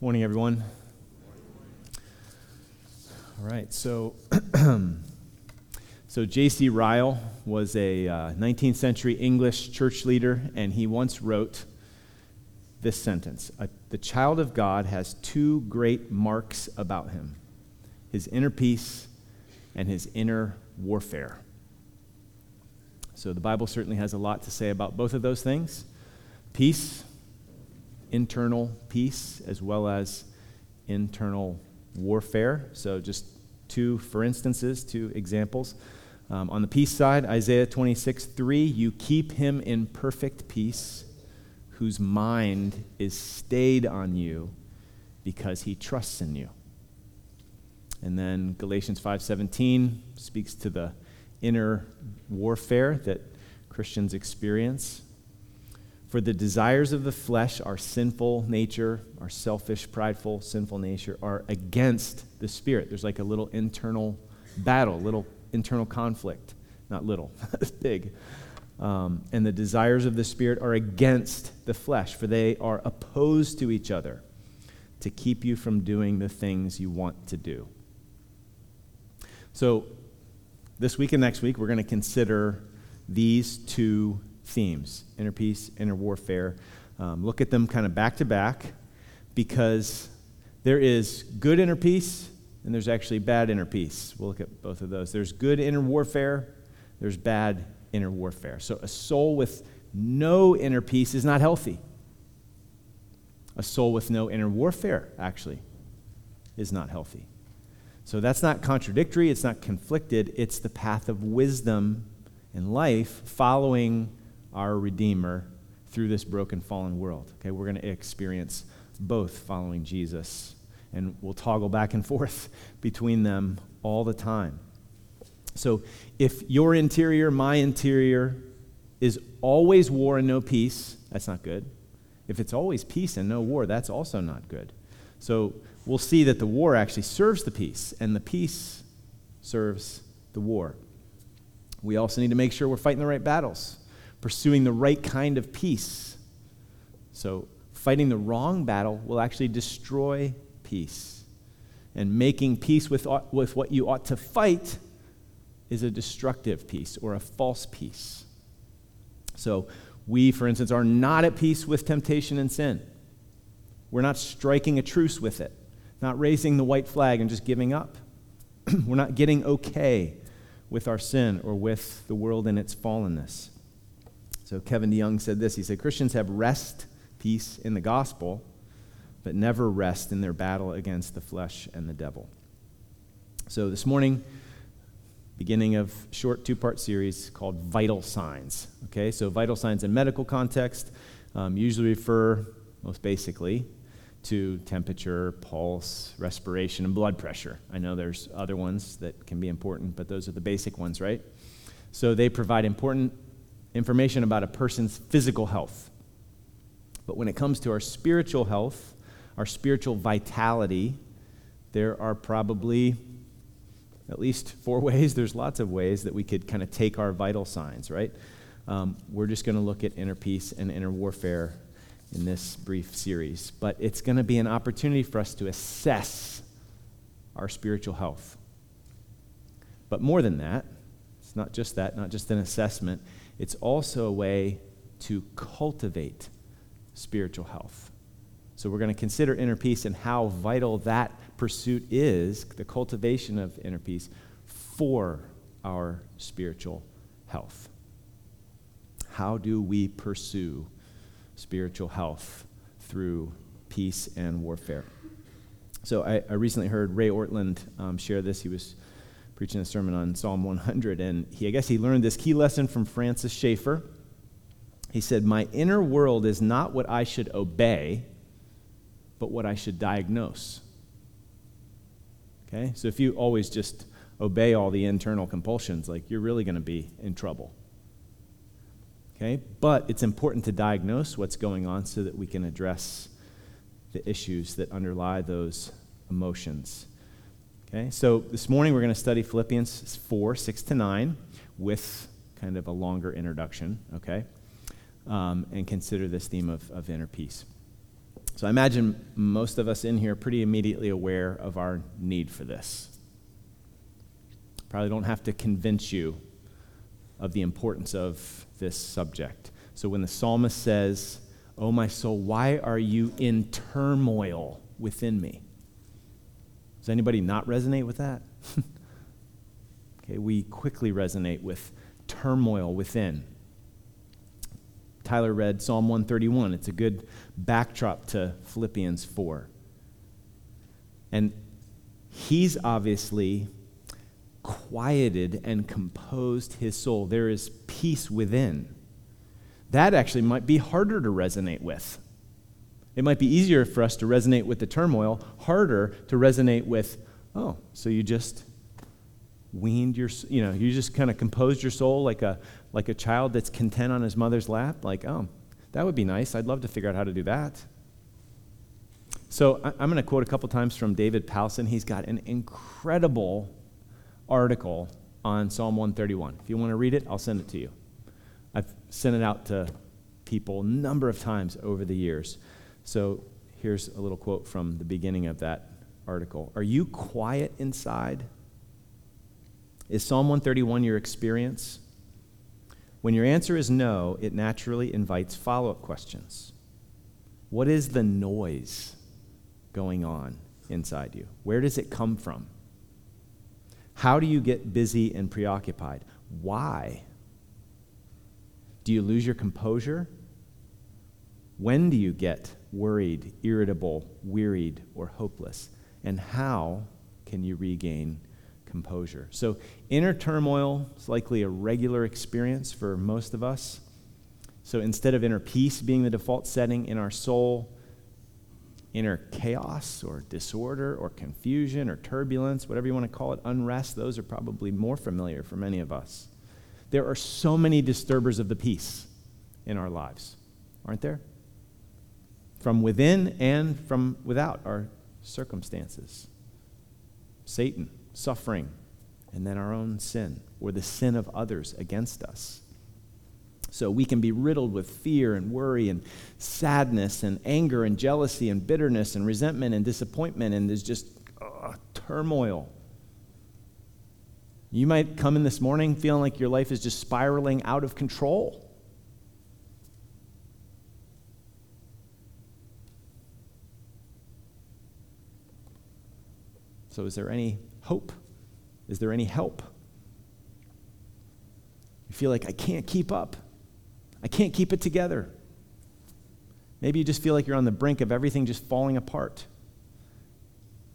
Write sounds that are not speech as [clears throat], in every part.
Morning, everyone. All right, so [clears throat] so J.C. Ryle was a uh, 19th century English church leader, and he once wrote this sentence: "The child of God has two great marks about him: his inner peace and his inner warfare." So the Bible certainly has a lot to say about both of those things: peace internal peace as well as internal warfare. So, just two, for instances, two examples. Um, on the peace side, Isaiah 26, 3, you keep him in perfect peace, whose mind is stayed on you because he trusts in you. And then Galatians 5:17 speaks to the inner warfare that Christians experience. For the desires of the flesh, our sinful nature, our selfish, prideful, sinful nature, are against the Spirit. There's like a little internal battle, little internal conflict. Not little, [laughs] it's big. Um, and the desires of the Spirit are against the flesh, for they are opposed to each other to keep you from doing the things you want to do. So, this week and next week, we're going to consider these two themes inner peace, inner warfare. Um, look at them kind of back to back because there is good inner peace and there's actually bad inner peace. We'll look at both of those. There's good inner warfare, there's bad inner warfare. So a soul with no inner peace is not healthy. A soul with no inner warfare, actually, is not healthy. So that's not contradictory, it's not conflicted, it's the path of wisdom in life following our Redeemer through this broken, fallen world. Okay, we're going to experience both following Jesus, and we'll toggle back and forth [laughs] between them all the time. So, if your interior, my interior, is always war and no peace, that's not good. If it's always peace and no war, that's also not good. So, we'll see that the war actually serves the peace, and the peace serves the war. We also need to make sure we're fighting the right battles pursuing the right kind of peace. So, fighting the wrong battle will actually destroy peace. And making peace with, uh, with what you ought to fight is a destructive peace or a false peace. So, we, for instance, are not at peace with temptation and sin. We're not striking a truce with it, not raising the white flag and just giving up. [clears throat] We're not getting okay with our sin or with the world and its fallenness. So Kevin DeYoung said this. He said, Christians have rest, peace in the gospel, but never rest in their battle against the flesh and the devil. So this morning, beginning of short two-part series called Vital Signs. Okay, so vital signs in medical context um, usually refer, most basically, to temperature, pulse, respiration, and blood pressure. I know there's other ones that can be important, but those are the basic ones, right? So they provide important information about a person's physical health. But when it comes to our spiritual health, our spiritual vitality, there are probably at least four [laughs] ways. There's lots of ways that we could kind of take our vital signs, right? Um, we're just going to look at inner peace and inner warfare in this brief series. But it's going to be an opportunity for us to assess our spiritual health. But more than that, it's not just that, not just an assessment, it's also a way to cultivate spiritual health. So we're going to consider inner peace and how vital that pursuit is, the cultivation of inner peace, for our spiritual health. How do we pursue spiritual health through peace and warfare? So I, I recently heard Ray Ortlund um, share this. He was preaching a sermon on Psalm 100, and he, I guess he learned this key lesson from Francis Schaeffer. He said, My inner world is not what I should obey, but what I should diagnose. Okay? So if you always just obey all the internal compulsions, like you're really going to be in trouble. Okay? But it's important to diagnose what's going on so that we can address the issues that underlie those emotions. Okay, so this morning we're going to study Philippians 4, 6 to 9, with kind of a longer introduction, okay, um, and consider this theme of, of inner peace. So I imagine most of us in here are pretty immediately aware of our need for this. Probably don't have to convince you of the importance of this subject. So when the psalmist says, Oh, my soul, why are you in turmoil within me? Does anybody not resonate with that? [laughs] okay, we quickly resonate with turmoil within. Tyler read Psalm 131. It's a good backdrop to Philippians 4. And he's obviously quieted and composed his soul. There is peace within. That actually might be harder to resonate with. It might be easier for us to resonate with the turmoil, harder to resonate with, oh, so you just weaned your, you know, you just kind of composed your soul like a, like a child that's content on his mother's lap. Like, oh, that would be nice. I'd love to figure out how to do that. So I, am going to quote a couple times from David Powlison. He's got an incredible article on Psalm 131. If you want to read it, I'll send it to you. I've sent it out to people a number of times over the years. So here's a little quote from the beginning of that article Are you quiet inside? Is Psalm 131 your experience? When your answer is no, it naturally invites follow up questions. What is the noise going on inside you? Where does it come from? How do you get busy and preoccupied? Why? Do you lose your composure? When do you get worried, irritable, wearied, or hopeless? And how can you regain composure. So, inner turmoil is likely a regular experience for most of us. So, instead of inner peace being the default setting in our soul, inner chaos or disorder or confusion or turbulence, whatever you want to call it, unrest, those are probably more familiar for many of us. There are so many disturbers of the peace in our lives, aren't there? From within and from without our circumstances. Satan, suffering, and then our own sin or the sin of others against us. So we can be riddled with fear and worry and sadness and anger and jealousy and bitterness and resentment and disappointment, and there's just uh, turmoil. You might come in this morning feeling like your life is just spiraling out of control. So, is there any hope? Is there any help? You feel like I can't keep up. I can't keep it together. Maybe you just feel like you're on the brink of everything just falling apart.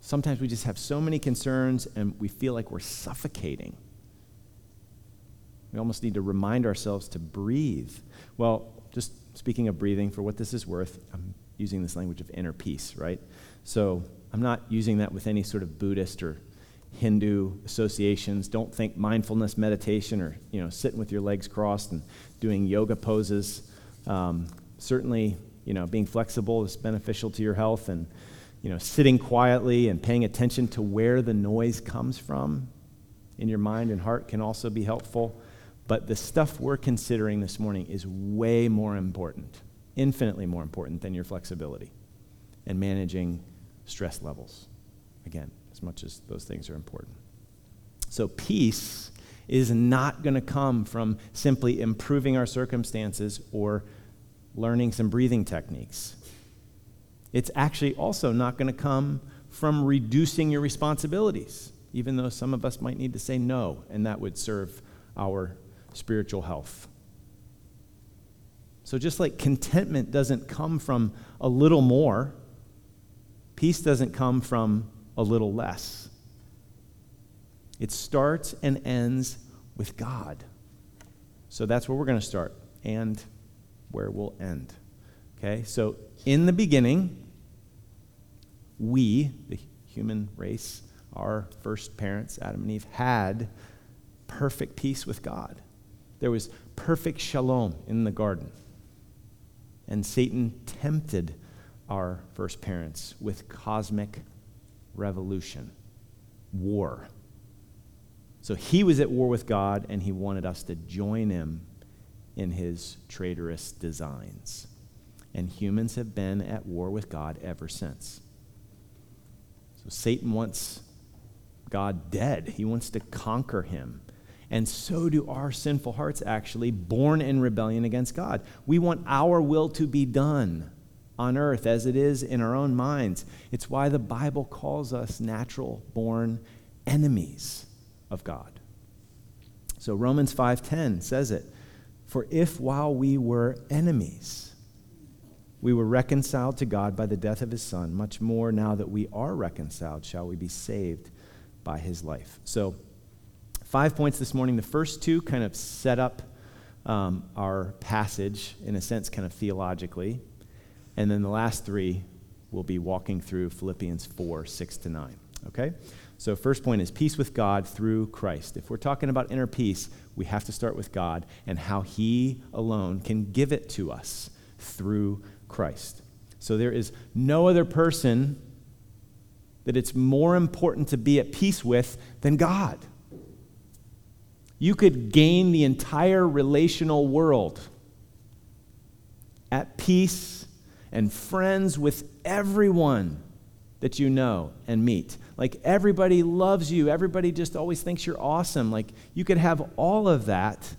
Sometimes we just have so many concerns and we feel like we're suffocating. We almost need to remind ourselves to breathe. Well, just speaking of breathing, for what this is worth, I'm using this language of inner peace, right? So I'm not using that with any sort of Buddhist or Hindu associations. Don't think mindfulness meditation or you know sitting with your legs crossed and doing yoga poses. Um, certainly, you know being flexible is beneficial to your health, and you know sitting quietly and paying attention to where the noise comes from in your mind and heart can also be helpful. But the stuff we're considering this morning is way more important, infinitely more important than your flexibility and managing stress levels. Again, as much as those things are important. So, peace is not going to come from simply improving our circumstances or learning some breathing techniques. It's actually also not going to come from reducing your responsibilities, even though some of us might need to say no, and that would serve our spiritual health. So, just like contentment doesn't come from a little more, peace doesn't come from a little less. It starts and ends with God. So that's where we're going to start and where we'll end. Okay? So in the beginning, we, the human race, our first parents, Adam and Eve, had perfect peace with God. There was perfect shalom in the garden. And Satan tempted our first parents with cosmic revolution, war. So he was at war with God, and he wanted us to join him in his traitorous designs. and humans have been at war with God ever since. So Satan wants God dead, he wants to conquer him. And so do our sinful hearts, actually, born in rebellion against God. We want our will to be done on earth as it is in our own minds. It's why the Bible calls us natural born enemies of God. So Romans 5:10 says it, "For if while we were enemies we were reconciled to God by the death of his son, much more now that we are reconciled shall we be saved by his life." So five points this morning. The first two kind of set up um, our passage in a sense kind of theologically. And then the last three will be walking through Philippians 4, 6 to 9. Okay? So, first point is peace with God through Christ. If we're talking about inner peace, we have to start with God and how He alone can give it to us through Christ. So, there is no other person that it's more important to be at peace with than God. You could gain the entire relational world at peace and friends with everyone that you know and meet. Like everybody loves you, everybody just always thinks you're awesome. Like you could have all of that.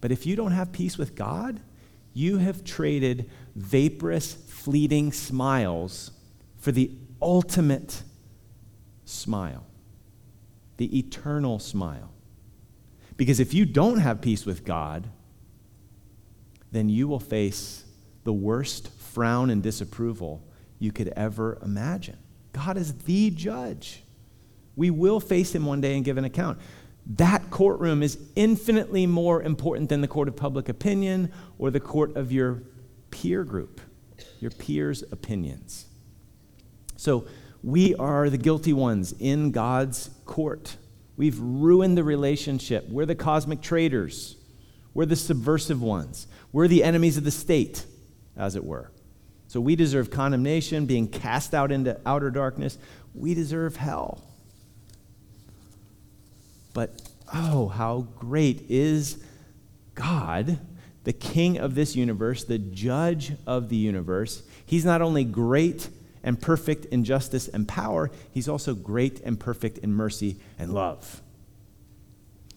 But if you don't have peace with God, you have traded vaporous, fleeting smiles for the ultimate smile, the eternal smile. Because if you don't have peace with God, then you will face the worst frown and disapproval you could ever imagine. God is the judge. We will face him one day and give an account. That courtroom is infinitely more important than the court of public opinion or the court of your peer group, your peers' opinions. So we are the guilty ones in God's court. We've ruined the relationship. We're the cosmic traitors. We're the subversive ones. We're the enemies of the state as it were. So we deserve condemnation, being cast out into outer darkness. We deserve hell. But oh, how great is God, the king of this universe, the judge of the universe. He's not only great and perfect in justice and power, he's also great and perfect in mercy and love.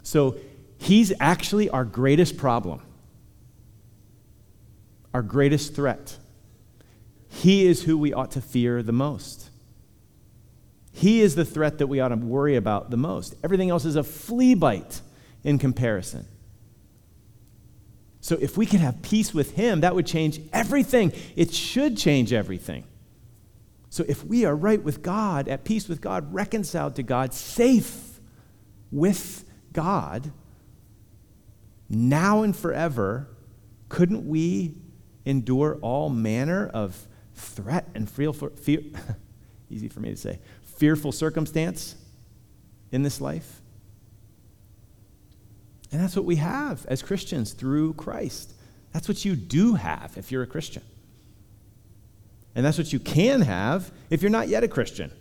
So he's actually our greatest problem our greatest threat. He is who we ought to fear the most. He is the threat that we ought to worry about the most. Everything else is a flea bite in comparison. So, if we can have peace with Him, that would change everything. It should change everything. So, if we are right with God, at peace with God, reconciled to God, safe with God, now and forever, couldn't we endure all manner of threat and fear, [laughs] easy for me to say, fearful circumstance in this life. And that's what we have as Christians through Christ. That's what you do have if you're a Christian. And that's what you can have if you're not yet a Christian.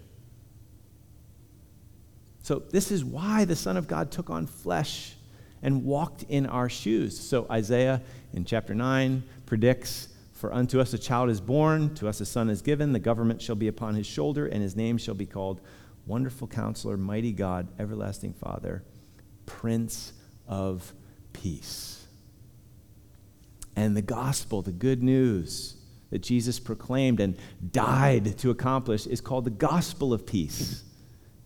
So, this is why the Son of God took on flesh and walked in our shoes. So, Isaiah in chapter 9 predicts For unto us a child is born, to us a son is given, the government shall be upon his shoulder, and his name shall be called Wonderful Counselor, Mighty God, Everlasting Father, Prince of Peace. And the gospel, the good news that Jesus proclaimed and died to accomplish, is called the gospel of peace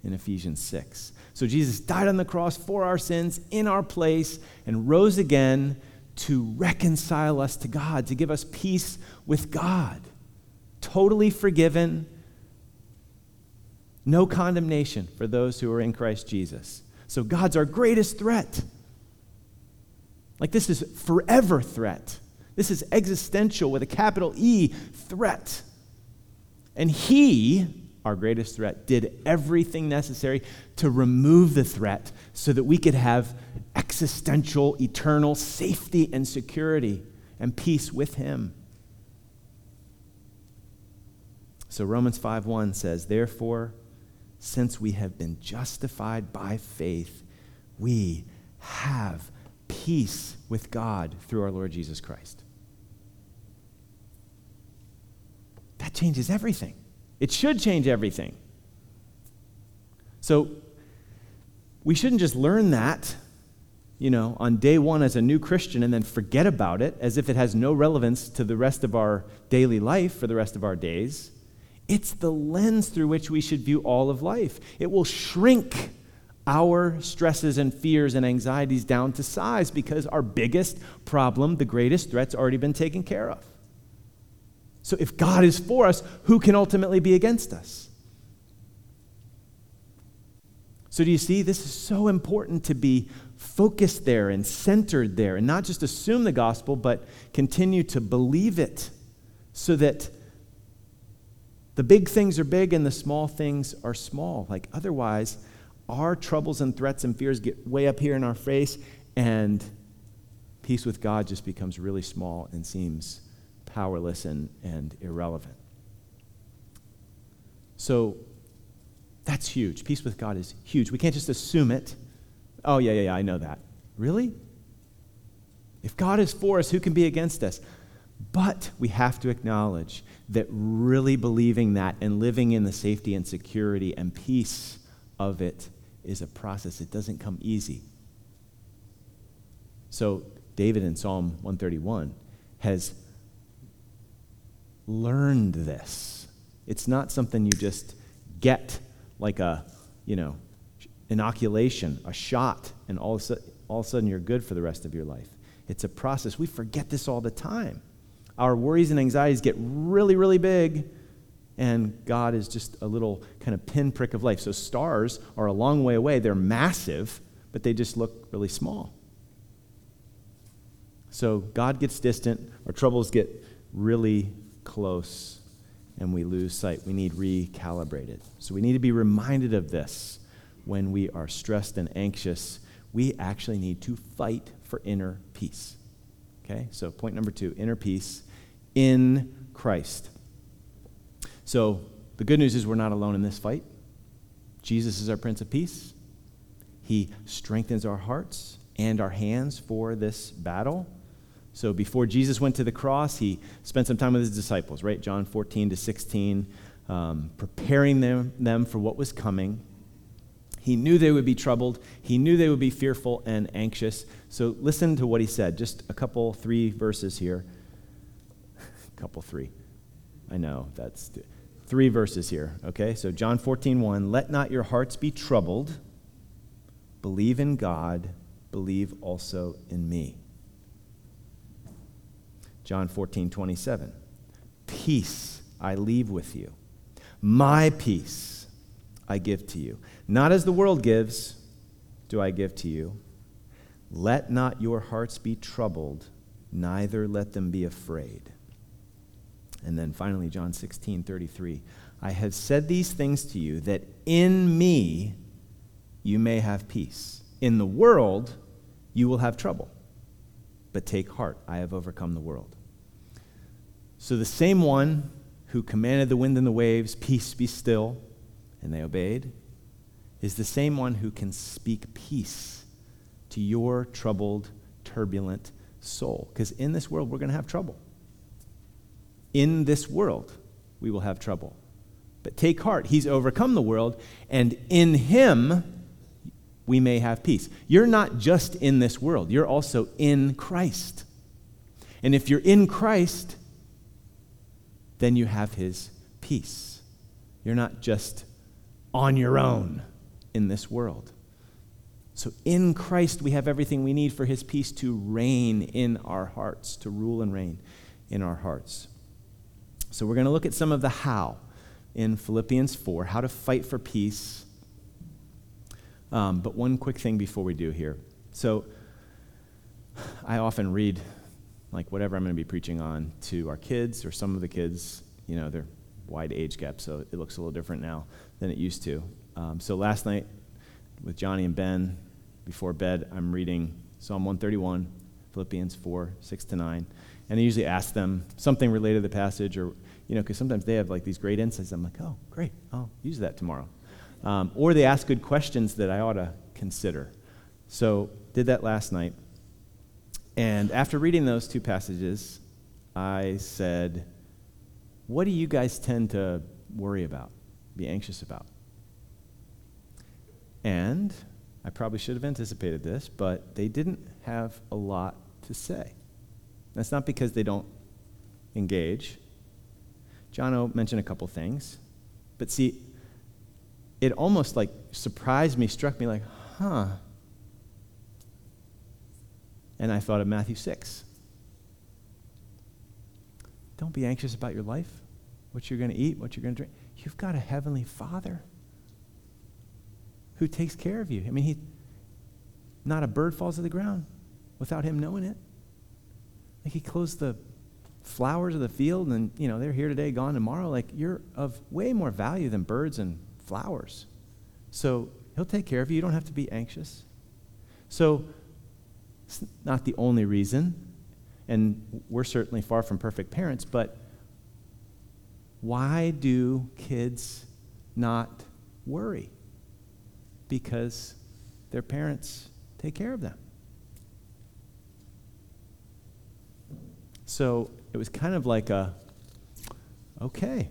in Ephesians 6. So Jesus died on the cross for our sins in our place and rose again to reconcile us to God, to give us peace with God. Totally forgiven, no condemnation for those who are in Christ Jesus. So God's our greatest threat. Like this is forever threat. This is existential with a capital E threat. And he, our greatest threat, did everything necessary to remove the threat so that we could have existential, eternal safety and security and peace with Him. So Romans 5:1 says, "Therefore, since we have been justified by faith, we have peace with God through our Lord Jesus Christ." That changes everything. It should change everything. So we shouldn't just learn that, you know, on day one as a new Christian and then forget about it as if it has no relevance to the rest of our daily life for the rest of our days. It's the lens through which we should view all of life. It will shrink our stresses and fears and anxieties down to size because our biggest problem, the greatest threat's already been taken care of. So if God is for us, who can ultimately be against us? So, do you see? This is so important to be focused there and centered there and not just assume the gospel, but continue to believe it so that the big things are big and the small things are small. Like, otherwise, our troubles and threats and fears get way up here in our face, and peace with God just becomes really small and seems powerless and, and irrelevant. So that's huge. Peace with God is huge. We can't just assume it. Oh, yeah, yeah, yeah, I know that. Really? If God is for us, who can be against us? But we have to acknowledge that really believing that and living in the safety and security and peace of it is a process. It doesn't come easy. So, David in Psalm 131 has learned this. It's not something you just get like a, you know, inoculation, a shot, and all of, all of a sudden you're good for the rest of your life. It's a process. We forget this all the time. Our worries and anxieties get really, really big, and God is just a little kind of pinprick of life. So stars are a long way away. They're massive, but they just look really small. So God gets distant, our troubles get really close, and we lose sight. We need recalibrated. So we need to be reminded of this when we are stressed and anxious. We actually need to fight for inner peace. Okay? So, point number two inner peace in Christ. So the good news is we're not alone in this fight. Jesus is our Prince of Peace. He strengthens our hearts and our hands for this battle. So before Jesus went to the cross, he spent some time with his disciples, right? John 14 to 16, um, preparing them, them for what was coming. He knew they would be troubled. He knew they would be fearful and anxious. So listen to what he said. Just a couple, three verses here. a [laughs] couple, three. I know that's three verses here, okay? So John 14, 1, let not your hearts be troubled. Believe in God, believe also in me. John 14, 27, peace I leave with you. My peace I give to you. Not as the world gives, do I give to you. Let not your hearts be troubled, neither let them be afraid. And then finally, John 16, 33. I have said these things to you that in me you may have peace. In the world you will have trouble. But take heart, I have overcome the world. So the same one who commanded the wind and the waves, Peace be still, and they obeyed, is the same one who can speak peace to your troubled, turbulent soul. Because in this world, we're going to have trouble in this world we will have trouble. But take heart, he's overcome the world, and in him we may have peace. You're not just in this world, you're also in Christ. And if you're in Christ, then you have his peace. You're not just on your own in this world. So in Christ, we have everything we need for his peace to reign in our hearts, to rule and reign in our hearts. So we're going to look at some of the how in Philippians 4, how to fight for peace. Um, but one quick thing before we do here. So I often read like whatever I'm going to be preaching on to our kids or some of the kids. You know, they're wide age gap, so it looks a little different now than it used to. Um, so last night with Johnny and Ben, before bed, I'm reading Psalm 131, Philippians 4, 6 to 9. And I usually ask them something related to the passage or you know, because sometimes they have like these great insights. I'm like, oh, great, I'll use that tomorrow. Um, or they ask good questions that I ought to consider. So, did that last night. And after reading those two passages, I said, what do you guys tend to worry about, be anxious about? And I probably should have anticipated this, but they didn't have a lot to say. That's not because they don't engage. John O mentioned a couple things. But see, it almost like surprised me, struck me like, huh. And I thought of Matthew 6. Don't be anxious about your life, what you're going to eat, what you're going to drink. You've got a heavenly Father who takes care of you. I mean, he not a bird falls to the ground without him knowing it. Like he clothes the flowers of the field and you know they're here today gone tomorrow. Like you're of way more value than birds and flowers. So he'll take care of you. You don't have to be anxious. So it's not the only reason and we're certainly far from perfect parents but why do kids not worry because their parents take care of them so it was kind of like a, okay.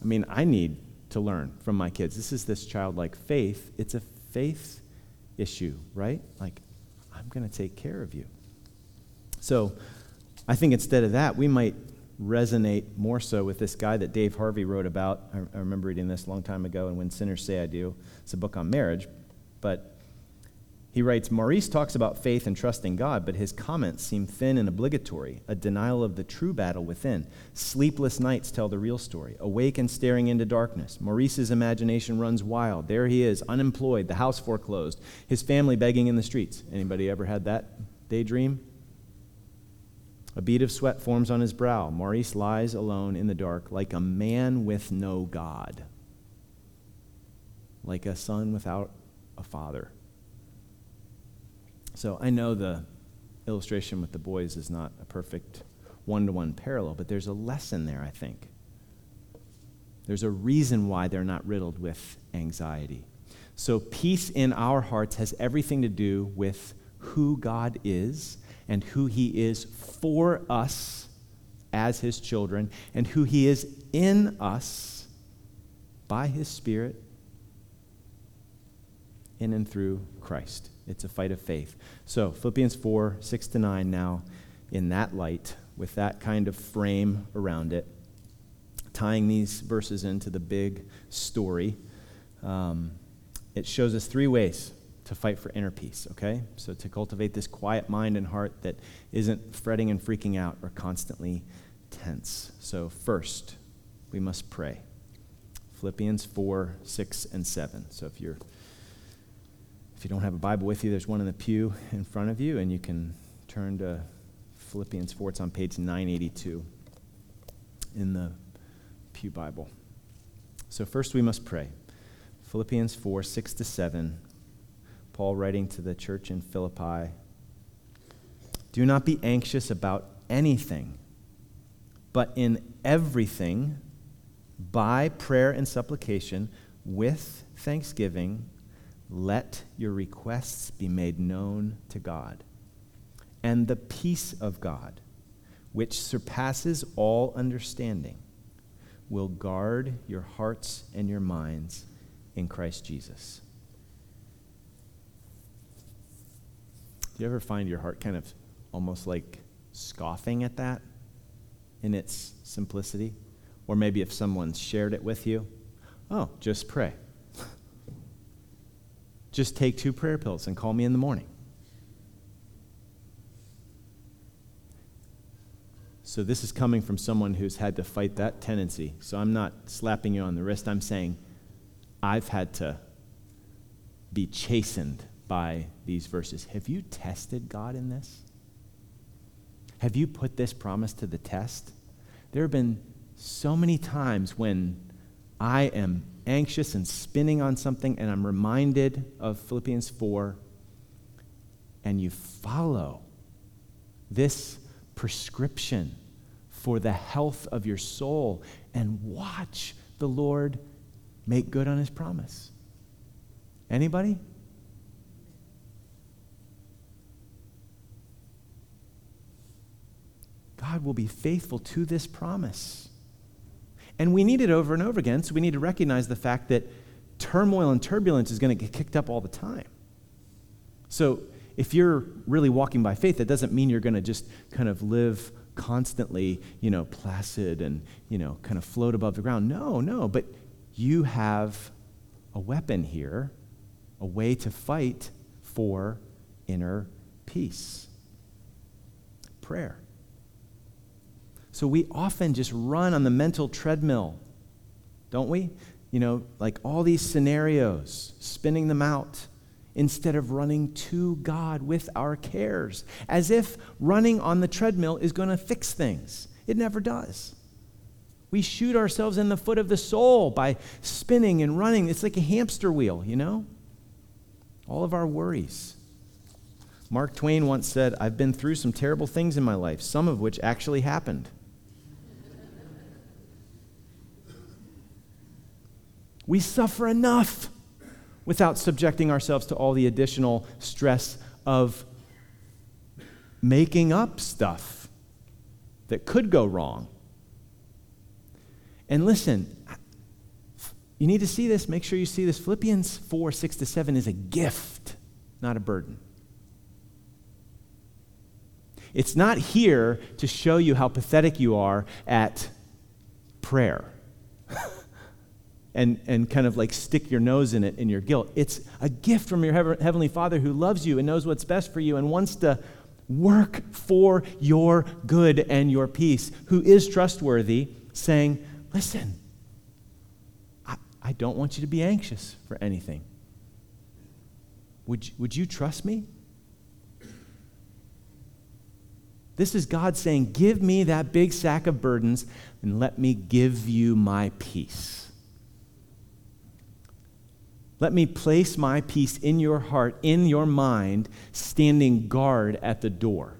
I mean, I need to learn from my kids. This is this childlike faith. It's a faith issue, right? Like, I'm going to take care of you. So I think instead of that, we might resonate more so with this guy that Dave Harvey wrote about. I, I remember reading this a long time ago, and When Sinners Say I Do. It's a book on marriage. But he writes Maurice talks about faith and trusting God, but his comments seem thin and obligatory, a denial of the true battle within. Sleepless nights tell the real story. Awake and staring into darkness. Maurice's imagination runs wild. There he is, unemployed, the house foreclosed, his family begging in the streets. Anybody ever had that daydream? A bead of sweat forms on his brow. Maurice lies alone in the dark like a man with no God, like a son without a father. So I know the illustration with the boys is not a perfect one to one parallel, but there's a lesson there, I think. There's a reason why they're not riddled with anxiety. So, peace in our hearts has everything to do with who God is and who He is for us as His children and who He is in us by His Spirit in and through Christ. It's a fight of faith. So, Philippians 4 6 to 9 now, in that light, with that kind of frame around it, tying these verses into the big story, um, it shows us three ways to fight for inner peace, okay? So, to cultivate this quiet mind and heart that isn't fretting and freaking out or constantly tense. So, first, we must pray. Philippians 4 6 and 7. So, if you're if you don't have a Bible with you, there's one in the pew in front of you, and you can turn to Philippians 4. It's on page 982 in the Pew Bible. So, first we must pray. Philippians 4 6 to 7. Paul writing to the church in Philippi Do not be anxious about anything, but in everything, by prayer and supplication, with thanksgiving, let your requests be made known to God. And the peace of God, which surpasses all understanding, will guard your hearts and your minds in Christ Jesus. Do you ever find your heart kind of almost like scoffing at that in its simplicity? Or maybe if someone shared it with you, oh, just pray. Just take two prayer pills and call me in the morning. So, this is coming from someone who's had to fight that tendency. So, I'm not slapping you on the wrist. I'm saying I've had to be chastened by these verses. Have you tested God in this? Have you put this promise to the test? There have been so many times when I am anxious and spinning on something, and I'm reminded of Philippians 4, and you follow this prescription for the health of your soul and watch the Lord make good on his promise. Anybody? God will be faithful to this promise. And we need it over and over again, so we need to recognize the fact that turmoil and turbulence is going to get kicked up all the time. So if you're really walking by faith, that doesn't mean you're going to just kind of live constantly, you know, placid and, you know, kind of float above the ground. No, no, but you have a weapon here, a way to fight for inner peace. Prayer. So we often just run on the mental treadmill, don't we? You know, like all these scenarios, spinning them out instead of running to God with our cares, as if running on the treadmill is going to fix things. It never does. We shoot ourselves in the foot of the soul by spinning and running. It's like a hamster wheel, you know? All of our worries. Mark Twain once said, I've been through some terrible things in my life, some of which actually happened. We suffer enough without subjecting ourselves to all the additional stress of making up stuff that could go wrong. And listen, you need to see this. Make sure you see this. Philippians 4 6 to 7 is a gift, not a burden. It's not here to show you how pathetic you are at prayer. [laughs] and, and kind of like stick your nose in it in your guilt. It's a gift from your Heavenly Father who loves you and knows what's best for you and wants to work for your good and your peace, who is trustworthy, saying, Listen, I, I don't want you to be anxious for anything. Would would you trust me? This is God saying, Give me that big sack of burdens and let me give you my peace. Let me place my peace in your heart, in your mind, standing guard at the door.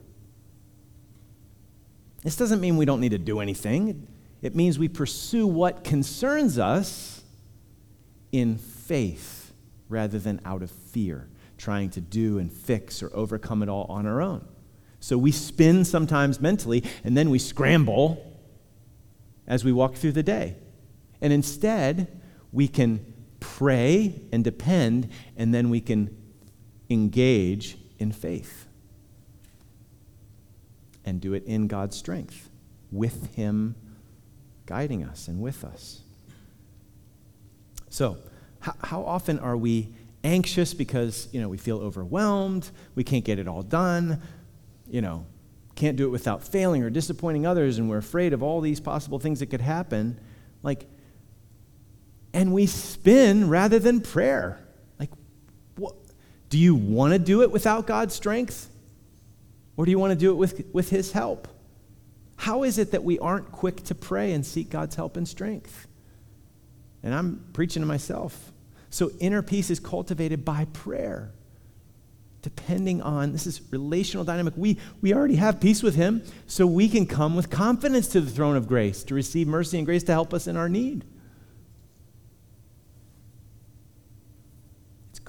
This doesn't mean we don't need to do anything. It means we pursue what concerns us in faith rather than out of fear, trying to do and fix or overcome it all on our own. So we spin sometimes mentally, and then we scramble as we walk through the day. And instead, we can pray and depend, and then we can engage in faith and do it in God's strength with Him guiding us and with us. So, how, how often are we anxious because, you know, we feel overwhelmed, we can't get it all done, you know, can't do it without failing or disappointing others, and we're afraid of all these possible things that could happen? Like, and we spin rather than prayer. Like, what? do you want to do it without God's strength? Or do you want to do it with, with His help? How is it that we aren't quick to pray and seek God's help and strength? And I'm preaching to myself. So, inner peace is cultivated by prayer, depending on this is relational dynamic. We, we already have peace with Him, so we can come with confidence to the throne of grace to receive mercy and grace to help us in our need.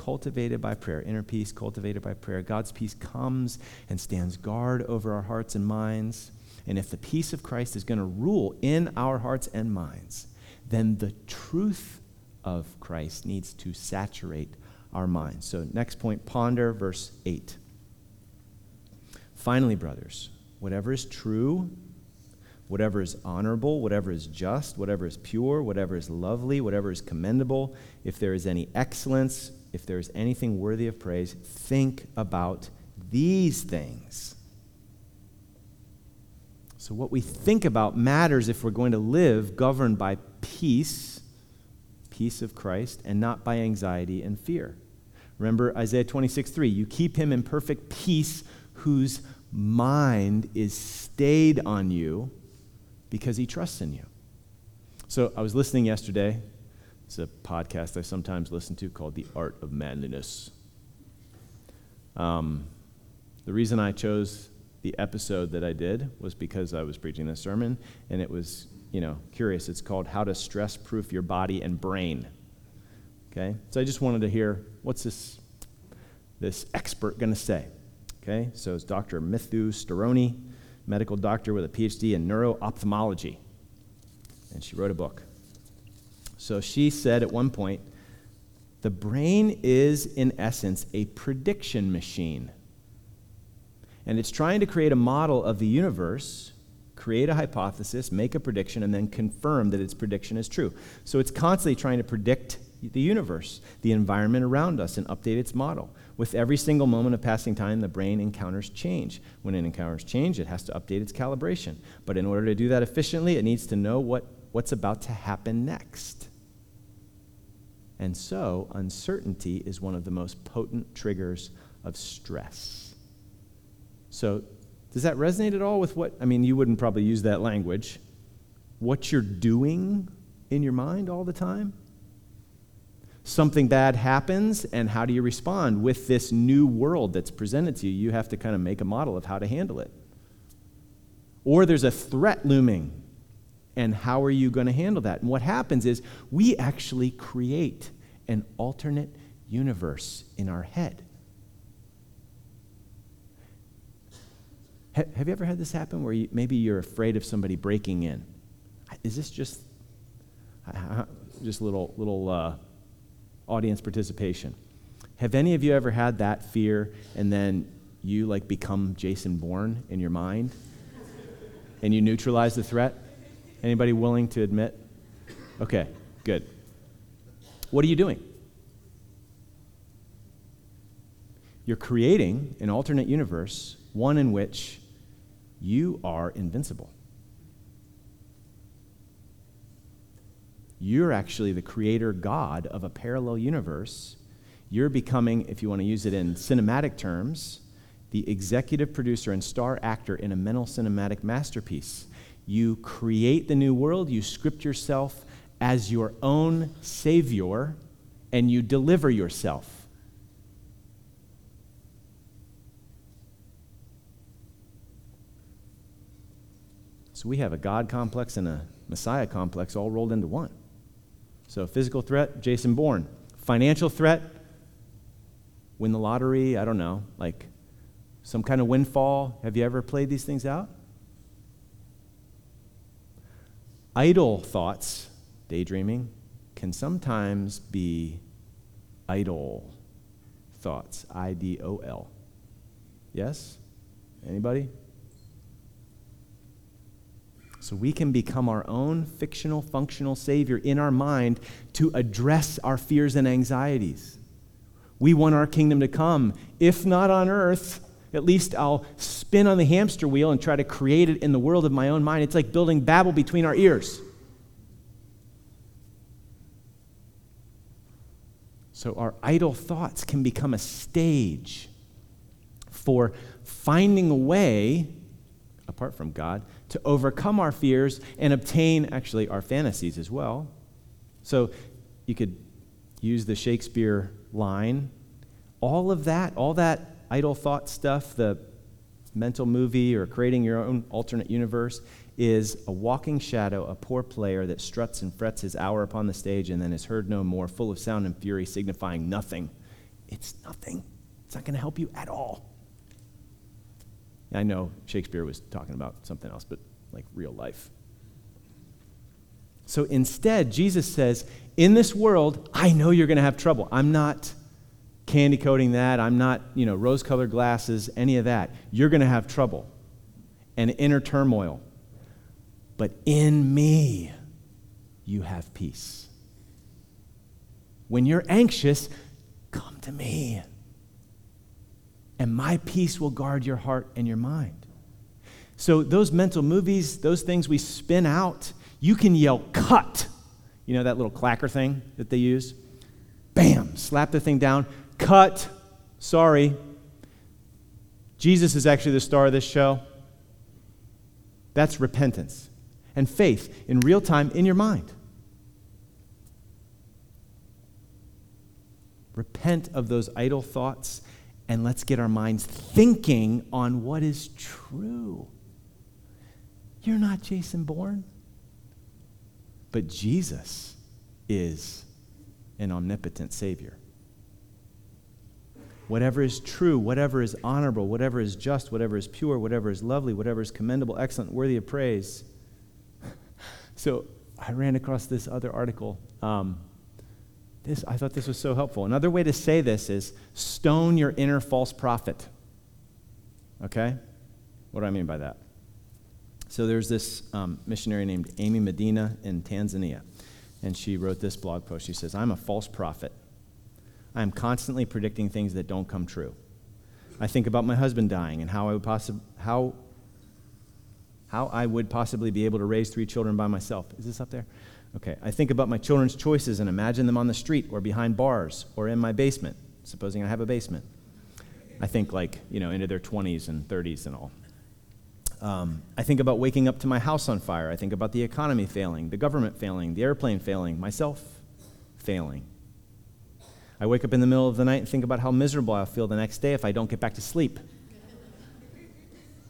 Cultivated by prayer, inner peace cultivated by prayer. God's peace comes and stands guard over our hearts and minds. And if the peace of Christ is going to rule in our hearts and minds, then the truth of Christ needs to saturate our minds. So, next point, ponder verse 8. Finally, brothers, whatever is true, whatever is honorable, whatever is just, whatever is pure, whatever is lovely, whatever is commendable, if there is any excellence, if there's anything worthy of praise, think about these things. So, what we think about matters if we're going to live governed by peace, peace of Christ, and not by anxiety and fear. Remember Isaiah 26 3 you keep him in perfect peace whose mind is stayed on you because he trusts in you. So, I was listening yesterday it's a podcast I sometimes listen to called The Art of Manliness. Um, the reason I chose the episode that I did was because I was preaching this sermon, and it was, you know, curious. It's called How to Stress Proof Your Body and Brain. Okay? So I just wanted to hear what's this, this expert going to say. Okay? So it's Dr. Mithu Storoni, medical doctor with a PhD in neuro ophthalmology. and she wrote a book. So she said at one point, the brain is, in essence, a prediction machine. And it's trying to create a model of the universe, create a hypothesis, make a prediction, and then confirm that its prediction is true. So it's constantly trying to predict the universe, the environment around us, and update its model. With every single moment of passing time, the brain encounters change. When it encounters change, it has to update its calibration. But in order to do that efficiently, it needs to know what, what's about to happen next. And so, uncertainty is one of the most potent triggers of stress. So, does that resonate at all with what? I mean, you wouldn't probably use that language. What you're doing in your mind all the time? Something bad happens, and how do you respond with this new world that's presented to you? You have to kind of make a model of how to handle it. Or there's a threat looming, and how are you going to handle that? And what happens is we actually create an alternate universe in our head. Have you ever had this happen where you, maybe you're afraid of somebody breaking in? Is this just just little little uh, audience participation? Have any of you ever had that fear and then you like become Jason Bourne in your mind and you neutralize the threat? Anybody willing to admit? Okay, good. What are you doing? You're creating an alternate universe, one in which you are invincible. You're actually the creator God of a parallel universe. You're becoming, if you want to use it in cinematic terms, the executive producer and star actor in a mental cinematic masterpiece. You create the new world, you script yourself as your own savior, and you deliver yourself. So we have a God complex and a Messiah complex all rolled into one. So, physical threat, Jason Bourne. Financial threat, win the lottery, I don't know, like some kind of windfall. Have you ever played these things out? Idle thoughts, daydreaming, can sometimes be idle thoughts. I D O L. Yes? Anybody? So we can become our own fictional, functional Savior in our mind to address our fears and anxieties. We want our kingdom to come. If not on earth, at least I'll spin on the hamster wheel and try to create it in the world of my own mind. It's like building Babel between our ears. So our idle thoughts can become a stage for finding a way, apart from God, to overcome our fears and obtain actually our fantasies as well. So you could use the Shakespeare line. All of that, all that idle thought stuff, the mental movie or creating your own alternate universe, is a walking shadow, a poor player that struts and frets his hour upon the stage and then is heard no more, full of sound and fury, signifying nothing. It's nothing. It's not going to help you at all. I know Shakespeare was talking about something else, but like real life. So instead, Jesus says, In this world, I know you're going to have trouble. I'm not candy coating that. I'm not, you know, rose colored glasses, any of that. You're going to have trouble and inner turmoil. But in me, you have peace. When you're anxious, come to me and my peace will guard your heart and your mind. So, those mental movies, those things we spin out, you can yell, cut. You know that little clacker thing that they use? Bam, slap the thing down, cut. Sorry. Jesus is actually the star of this show. That's repentance and faith in real time in your mind. Repent of those idle thoughts and let's get our minds thinking on what is true. You're not Jason Bourne, but Jesus is an omnipotent Savior. Whatever is true, whatever is honorable, whatever is just, whatever is pure, whatever is lovely, whatever is commendable, excellent, worthy of praise. [laughs] so I ran across this other article. Um, this, I thought this was so helpful. Another way to say this is stone your inner false prophet. Okay? What do I mean by that? So there's this um, missionary named Amy Medina in Tanzania, and she wrote this blog post. She says, I'm a false prophet. I am constantly predicting things that don't come true. I think about my husband dying and how I would possi- how, how I would possibly be able to raise three children by myself. Is this up there? Okay. I think about my children's choices and imagine them on the street or behind bars or in my basement, supposing I have a basement. I think like, you know, into their 20s and 30s and all. Um, I think about waking up to my house on fire. I think about the economy failing, the government failing, the airplane failing, myself failing. I wake up in the middle of the night and think about how miserable I'll feel the next day if I don't get back to sleep.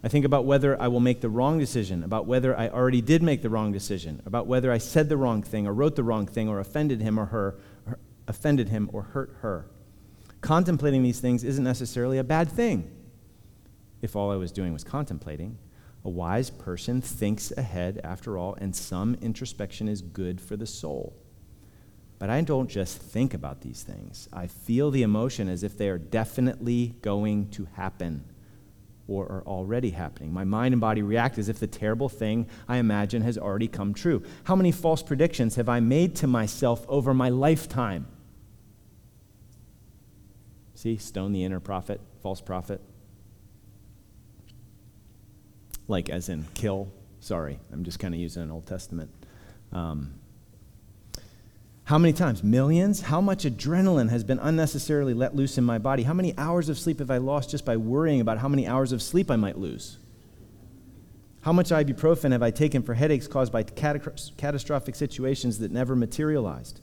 I think about whether I will make the wrong decision, about whether I already did make the wrong decision, about whether I said the wrong thing or wrote the wrong thing or offended him or her, or offended him or hurt her. Contemplating these things isn't necessarily a bad thing if all I was doing was contemplating. A wise person thinks ahead, after all, and some introspection is good for the soul. But I don't just think about these things. I feel the emotion as if they are definitely going to happen or are already happening. My mind and body react as if the terrible thing I imagine has already come true. How many false predictions have I made to myself over my lifetime? See, stone the inner prophet, false prophet. Like, as in kill. Sorry, I'm just kind of using an Old Testament. Um, how many times? Millions? How much adrenaline has been unnecessarily let loose in my body? How many hours of sleep have I lost just by worrying about how many hours of sleep I might lose? How much ibuprofen have I taken for headaches caused by catastrophic situations that never materialized?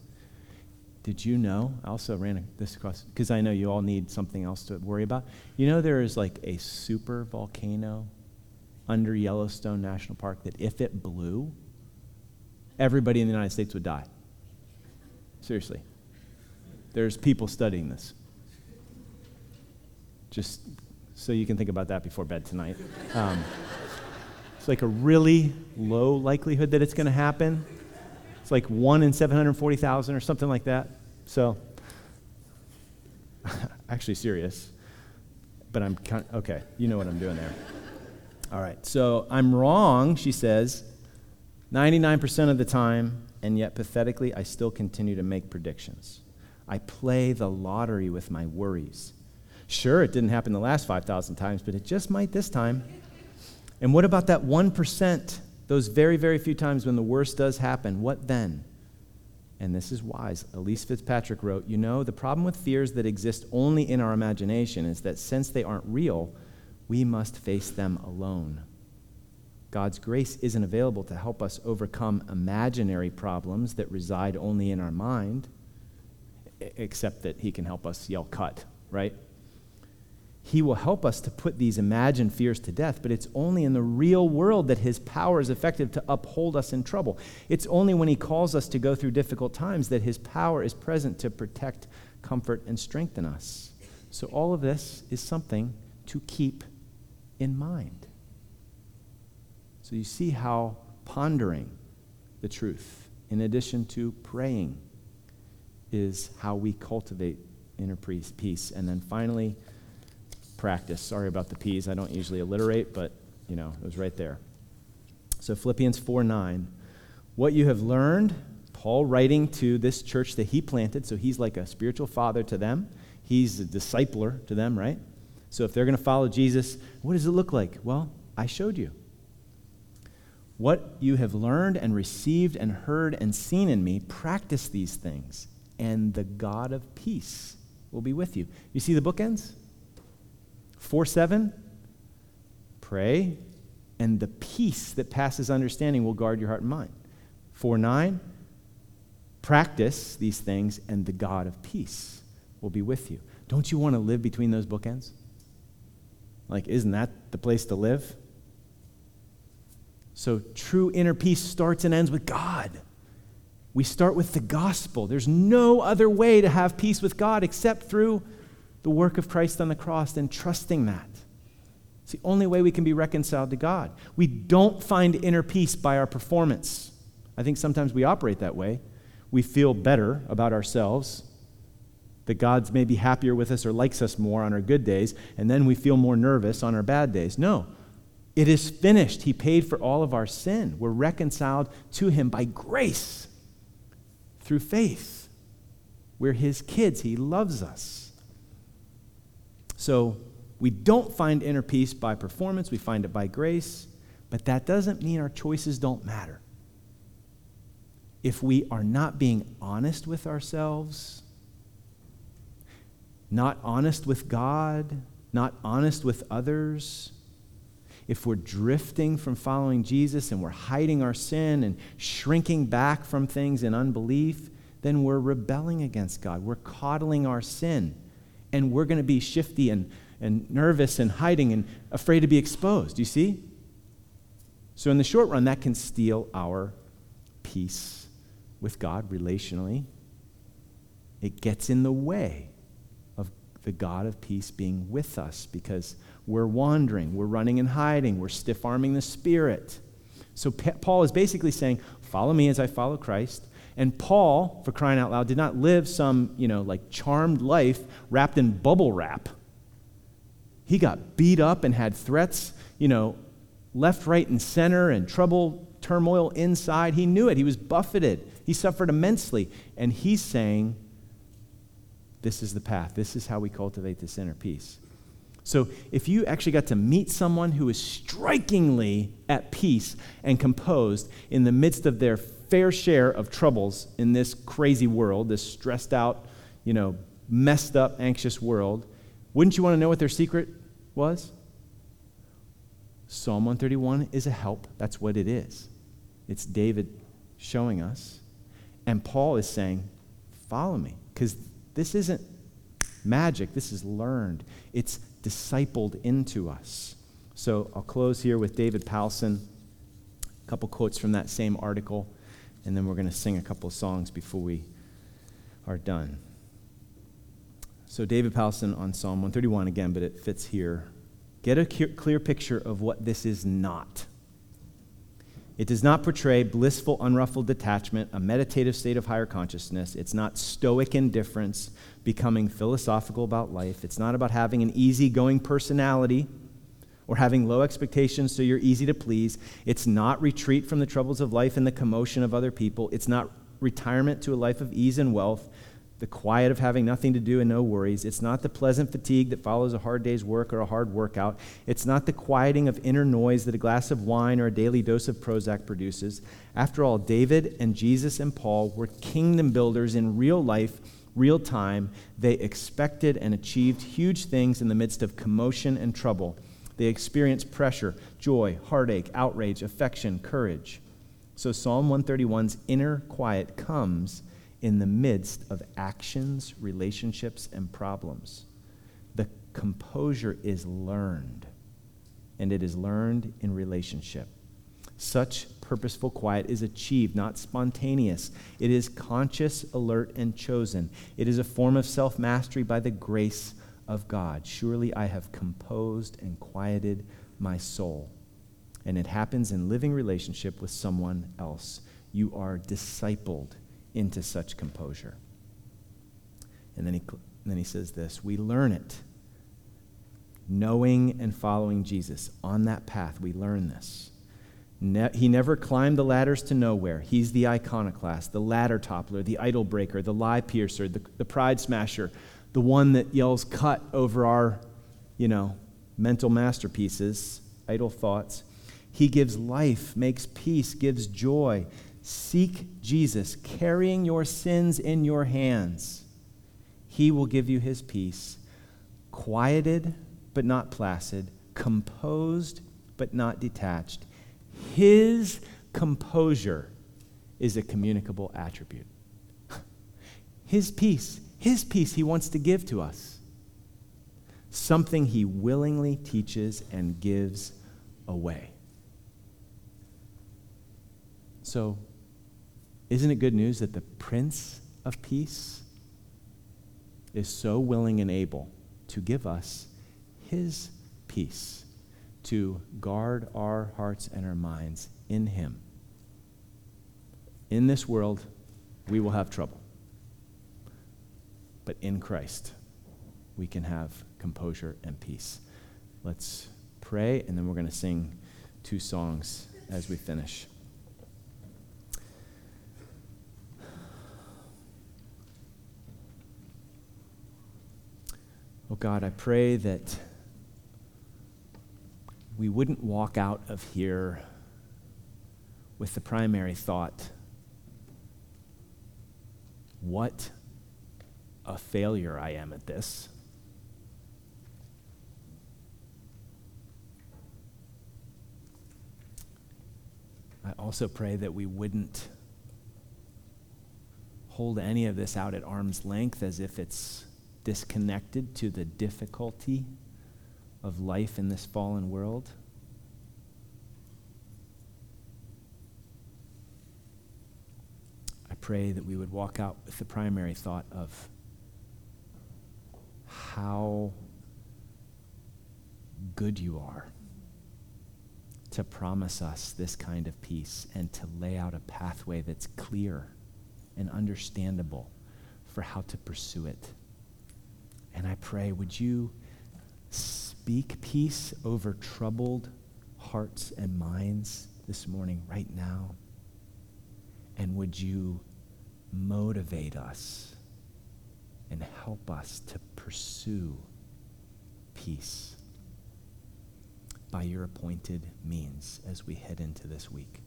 Did you know? I also ran this across because I know you all need something else to worry about. You know, there is like a super volcano under Yellowstone National Park that if it blew, everybody in the United States would die. Seriously. There's people studying this. Just so you can think about that before bed tonight. Um, it's like a really low likelihood that it's going to happen. It's like 1 in 740,000 or something like that. So, [laughs] actually serious. But I'm kind of, okay, you know what I'm doing there. All right, so I'm wrong, she says, 99% of the time and yet pathetically, I still continue to make predictions. I play the lottery with my worries. Sure, it didn't happen the last 5,000 times, but it just might this time. And what about that 1%, those very, very few times when the worst does happen? What then? And this is wise. Elyse Fitzpatrick wrote You know, the problem with fears that exist only in our imagination is that since they aren't real, we must face them alone. God's grace isn't available to help us overcome imaginary problems that reside only in our mind, except that He can help us yell cut, right? He will help us to put these imagined fears to death, but it's only in the real world that His power is effective to uphold us in trouble. It's only when He calls us to go through difficult times that His power is present to protect, comfort, and strengthen us. So, all of this is something to keep in mind. So you see how pondering the truth, in addition to praying, is how we cultivate inner peace. And then finally, practice. Sorry about the P's. I don't usually alliterate, but you know, it was right there. So Philippians 4 9. What you have learned, Paul writing to this church that he planted, so he's like a spiritual father to them. He's a discipler to them, right? So if they're going to follow Jesus, what does it look like? Well, I showed you. What you have learned and received and heard and seen in me, practice these things, and the God of peace will be with you. You see the bookends? 4 7, pray, and the peace that passes understanding will guard your heart and mind. 4 9, practice these things, and the God of peace will be with you. Don't you want to live between those bookends? Like, isn't that the place to live? So, true inner peace starts and ends with God. We start with the gospel. There's no other way to have peace with God except through the work of Christ on the cross and trusting that. It's the only way we can be reconciled to God. We don't find inner peace by our performance. I think sometimes we operate that way. We feel better about ourselves, that God's maybe happier with us or likes us more on our good days, and then we feel more nervous on our bad days. No, it is finished. He paid for all of our sin. We're reconciled to Him by grace through faith. We're His kids, He loves us. So we don't find inner peace by performance, we find it by grace, but that doesn't mean our choices don't matter. If we are not being honest with ourselves, not honest with God, not honest with others, if we're drifting from following Jesus and we're hiding our sin and shrinking back from things in unbelief, then we're rebelling against God. We're coddling our sin. And we're going to be shifty and, and nervous and hiding and afraid to be exposed. You see? So, in the short run, that can steal our peace with God relationally. It gets in the way of the God of peace being with us because we're wandering, we're running and hiding, we're stiff arming the Spirit. So Paul is basically saying, Follow me as I follow Christ. And Paul, for crying out loud, did not live some, you know, like charmed life wrapped in bubble wrap. He got beat up and had threats, you know, left, right, and center, and trouble, turmoil inside. He knew it. He was buffeted. He suffered immensely. And he's saying, This is the path. This is how we cultivate this inner peace. So if you actually got to meet someone who is strikingly at peace and composed in the midst of their fair share of troubles in this crazy world, this stressed out, you know, messed up, anxious world, wouldn't you want to know what their secret was? Psalm 131 is a help. That's what it is. It's David showing us. And Paul is saying, Follow me. Because this isn't magic, this is learned. It's discipled into us. So I'll close here with David Powlison, a couple quotes from that same article, and then we're going to sing a couple of songs before we are done. So, David Powlison on Psalm 131 again, but it fits here. Get a clear picture of what this is not. It does not portray blissful, unruffled detachment, a meditative state of higher consciousness. It's not stoic indifference, becoming philosophical about life. It's not about having an easygoing personality or having low expectations so you're easy to please. It's not retreat from the troubles of life and the commotion of other people. It's not retirement to a life of ease and wealth the quiet of having nothing to do and no worries. It's not the pleasant fatigue that follows a hard day's work or a hard workout. It's not the quieting of inner noise that a glass of wine or a daily dose of Prozac produces. After all, David and Jesus and Paul were kingdom builders in real life, real time. They expected and achieved huge things in the midst of commotion and trouble. They experienced pressure, joy, heartache, outrage, affection, courage. So Psalm 131's inner quiet comes in the midst of actions, relationships, and problems. The composure is learned, and it is learned in relationship. Such purposeful quiet is achieved, not spontaneous. It is conscious, alert, and chosen. It is a form of self mastery by the grace of God. Surely I have composed and quieted my soul. And it happens in living relationship with someone else. You are discipled into such composure. And then he, and then he says this We learn it. Knowing and following Jesus. On that path, we learn this. Ne- he never climbed the ladders to nowhere. He's the iconoclast, the ladder toppler, the idol breaker, the lie piercer, the, the pride smasher, the one that yells cut over our, you know, mental masterpieces, idle thoughts. He gives life, makes peace, gives joy, Seek Jesus, carrying your sins in your hands. He will give you his peace, quieted but not placid, composed but not detached. His composure is a communicable attribute. [laughs] His peace, his peace he wants to give to us. Something he willingly teaches and gives away. So, isn't it good news that the Prince of Peace is so willing and able to give us his peace, to guard our hearts and our minds in him? In this world, we will have trouble. But in Christ, we can have composure and peace. Let's pray, and then we're going to sing two songs as we finish. Oh God, I pray that we wouldn't walk out of here with the primary thought what a failure I am at this. I also pray that we wouldn't hold any of this out at arm's length as if it's disconnected to the difficulty of life in this fallen world. I pray that we would walk out with the primary thought of how good you are to promise us this kind of peace and to lay out a pathway that's clear and understandable for how to pursue it. And I pray, would you speak peace over troubled hearts and minds this morning, right now? And would you motivate us and help us to pursue peace by your appointed means as we head into this week?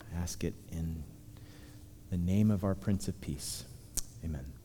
I ask it in the name of our Prince of Peace. Amen.